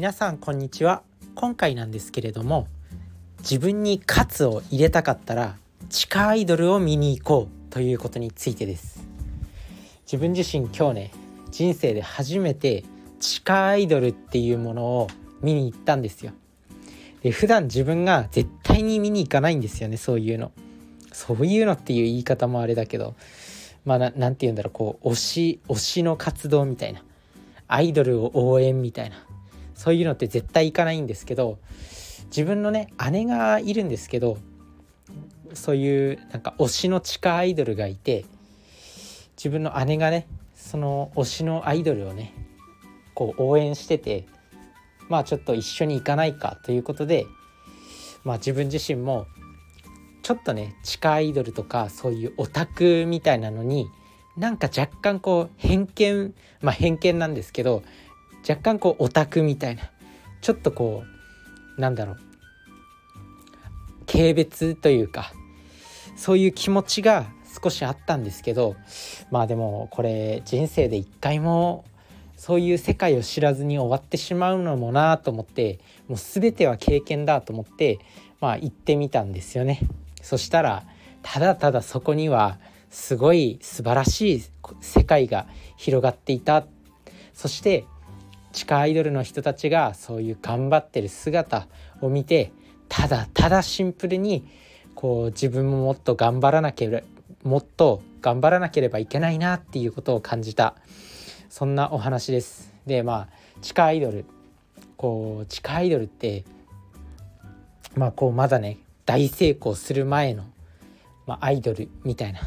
皆さんこんにちは。今回なんですけれども自分にカツを入れたかったら地下アイドルを見に行こうということについてです。自分自身今日ね人生で初めて地下アイドルっていうものを見に行ったんですよ。で普段自分が絶対に見に行かないんですよねそういうの。そういうのっていう言い方もあれだけどまあ何て言うんだろうこう推し推しの活動みたいな。アイドルを応援みたいな。そういうのって絶対行かないんですけど自分のね姉がいるんですけどそういうなんか推しの地下アイドルがいて自分の姉がねその推しのアイドルをねこう応援しててまあちょっと一緒に行かないかということでまあ自分自身もちょっとね地下アイドルとかそういうオタクみたいなのになんか若干こう偏見まあ偏見なんですけど若干こうオタクみたいなちょっとこうなんだろう軽蔑というかそういう気持ちが少しあったんですけどまあでもこれ人生で一回もそういう世界を知らずに終わってしまうのもなと思ってもう全ては経験だと思ってまあ行ってみたんですよね。そしたらただただそこにはすごい素晴らしい世界が広がっていたそして地下アイドルの人たちがそういう頑張ってる姿を見てただただシンプルにこう自分ももっと頑張らなければもっと頑張らなければいけないなっていうことを感じたそんなお話です。でまあ地下アイドルこう地下アイドルってまあこうまだね大成功する前の、まあ、アイドルみたいな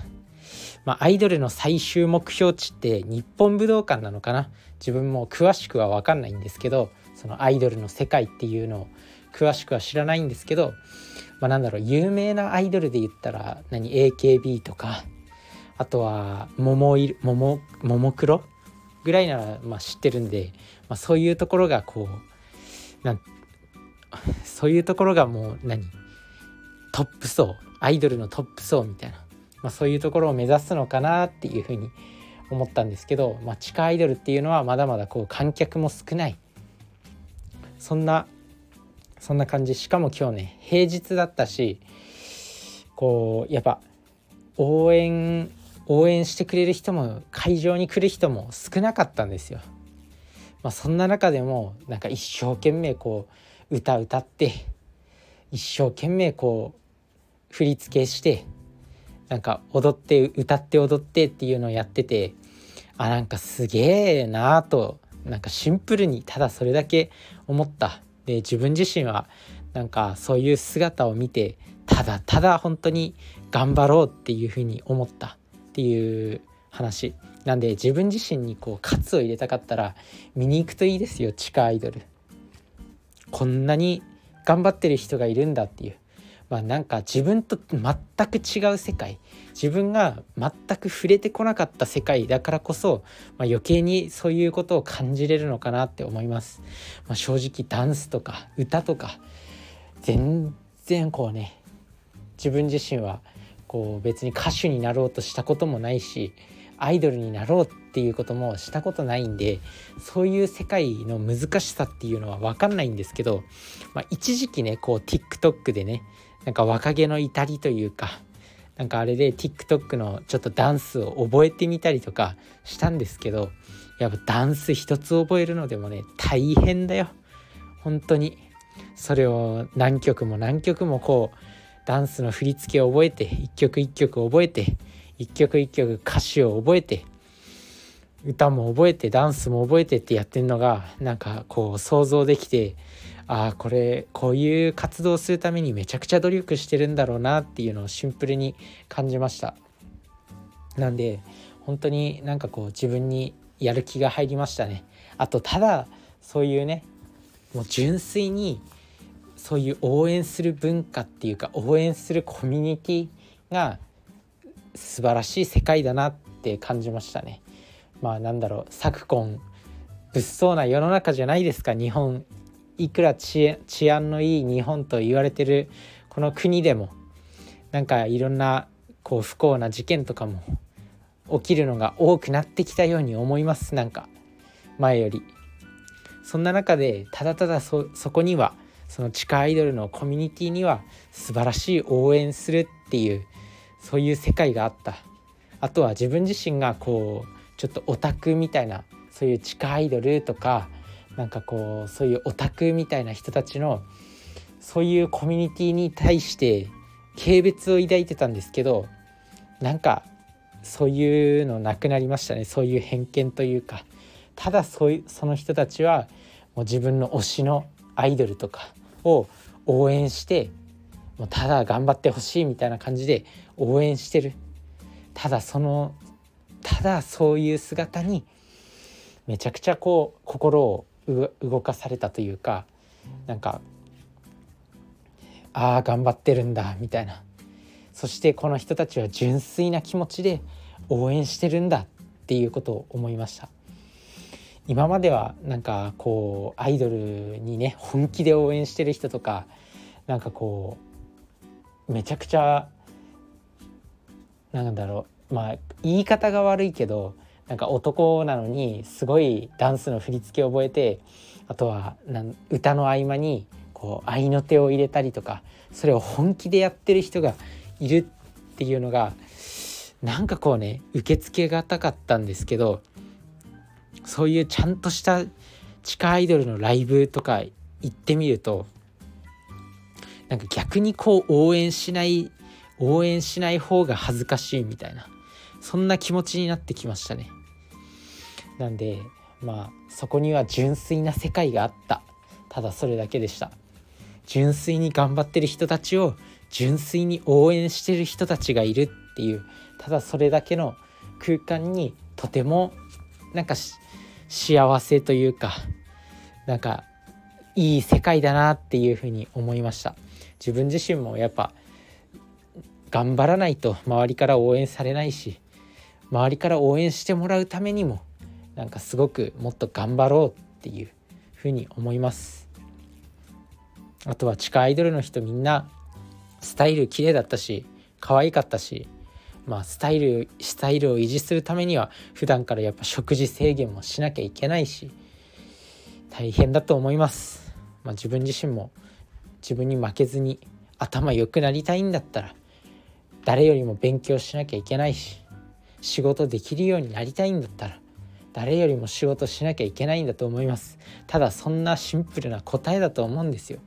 まあ、アイドルの最終目標値って日本武道館なのかな？自分も詳しくは分かんないんですけどそのアイドルの世界っていうのを詳しくは知らないんですけど、まあ、なんだろう有名なアイドルで言ったら何 AKB とかあとはももいももももクロぐらいならまあ知ってるんで、まあ、そういうところがこうなんそういうところがもう何トップ層アイドルのトップ層みたいなまあ、そういうところを目指すのかなっていうふうに思ったんですけど、まあ、地下アイドルっていうのはまだまだこう観客も少ないそんなそんな感じしかも今日ね平日だったしこうやっぱ応援応援してくれる人も会場に来る人も少なかったんですよ。まあ、そんな中でもなんか一生懸命こう歌歌って一生懸命こう振り付けしてなんか踊って歌って踊ってっていうのをやっててあなんかすげえなーとなんかシンプルにただそれだけ思った。で自分自身はなんかそういう姿を見てただただ本当に頑張ろうっていうふうに思った。っていう話。なんで自分自身にこう喝を入れたかったら見に行くといいですよ地下アイドル。こんなに頑張ってる人がいるんだっていう。まあ、なんか自分と全く違う世界自分が全く触れてこなかった世界だからこそ、まあ、余計にそういうことを感じれるのかなって思います。まあ、正直ダンスとか歌とか全然こうね自分自身はこう別に歌手になろうとしたこともないしアイドルになろうっていうこともしたことないんでそういう世界の難しさっていうのは分かんないんですけど、まあ、一時期ねこう TikTok でねなんか若気の至りというかなんかあれで TikTok のちょっとダンスを覚えてみたりとかしたんですけどやっぱダンス一つ覚えるのでもね大変だよ。本当に。それを何曲も何曲もこうダンスの振り付けを覚えて一曲一曲覚えて一曲一曲歌詞を覚えて歌も覚えてダンスも覚えてってやってるのがなんかこう想像できてああこれこういう活動するためにめちゃくちゃ努力してるんだろうなっていうのをシンプルに感じました。なんで本当になんかこう自分にやる気が入りましたね。あとただそういうねもう純粋にそういう応援する文化っていうか応援するコミュニティが素晴らしい世界だなって感じましたね。まあなんだろう昨今物騒な世の中じゃないですか日本。いくら治安のいい日本と言われてるこの国でもなんかいろんなこう不幸な事件とかも起きるのが多くなってきたように思います。なんか前より。そんな中でただただそこにはその地下アイドルのコミュニティには素晴らしい応援するっていうそういう世界があった。あとは自分自身がこうちょっとオタクみたいなそういう地下アイドルとかなんかこうそういうオタクみたいな人たちのそういうコミュニティに対して軽蔑を抱いてたんですけどなんかそういうのなくなりましたね。そういう偏見というか。ただそういうその人たちはもう自分の推しのアイドルとかを応援してもうただ頑張ってほしいみたいな感じで応援してる。ただそのただそういう姿にめちゃくちゃこう心を動かされたというかなんかああ頑張ってるんだみたいな。そしてこの人たちは純粋な気持ちで応援してるんだっていうことを思いました。今まではなんかこうアイドルにね本気で応援してる人とかなんかこうめちゃくちゃなんだろうまあ言い方が悪いけどなんか男なのにすごいダンスの振り付けを覚えてあとはなん歌の合間にこう合いの手を入れたりとかそれを本気でやってる人がいるっていうのがなんかこうね受け付けがたかったんですけどそういうちゃんとした地下アイドルのライブとか行ってみるとなんか逆にこう応援しない応援しない方が恥ずかしいみたいな。そんな気持ちになってきましたね。なんでまあそこには純粋な世界があった。ただそれだけでした。純粋に頑張ってる人たちを純粋に応援してる人たちがいるっていうただそれだけの空間にとてもなんか幸せというかなんかいい世界だなっていうふうに思いました。自分自身もやっぱ頑張らないと周りから応援されないし周りから応援してもらうためにもなんかすごくもっと頑張ろうっていうふうに思います。あとは地下アイドルの人みんなスタイル綺麗だったし可愛かったしまあスタイルスタイルを維持するためには普段からやっぱ食事制限もしなきゃいけないし大変だと思います、まあ、自分自身も自分に負けずに頭良くなりたいんだったら誰よりも勉強しなきゃいけないし仕事できるようになりたいんだったら誰よりも仕事しなきゃいけないんだと思いますただそんなシンプルな答えだと思うんですよ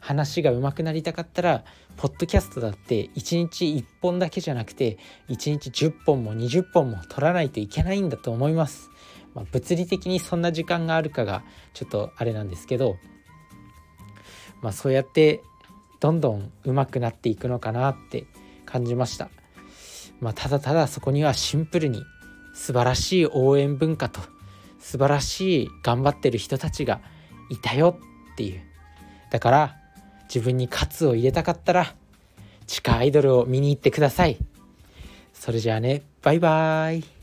話が上手くなりたかったらポッドキャストだって1日1本だけじゃなくて1日10本も20本も取らないといけないんだと思います。まあ、物理的にそんな時間があるかがちょっとあれなんですけど、まあ、そうやってどんどん上手くなっていくのかなって感じました。まあ、ただただそこにはシンプルに素晴らしい応援文化と素晴らしい頑張ってる人たちがいたよっていうだから自分に喝を入れたかったら地下アイドルを見に行ってください。それじゃあね、バイバーイ。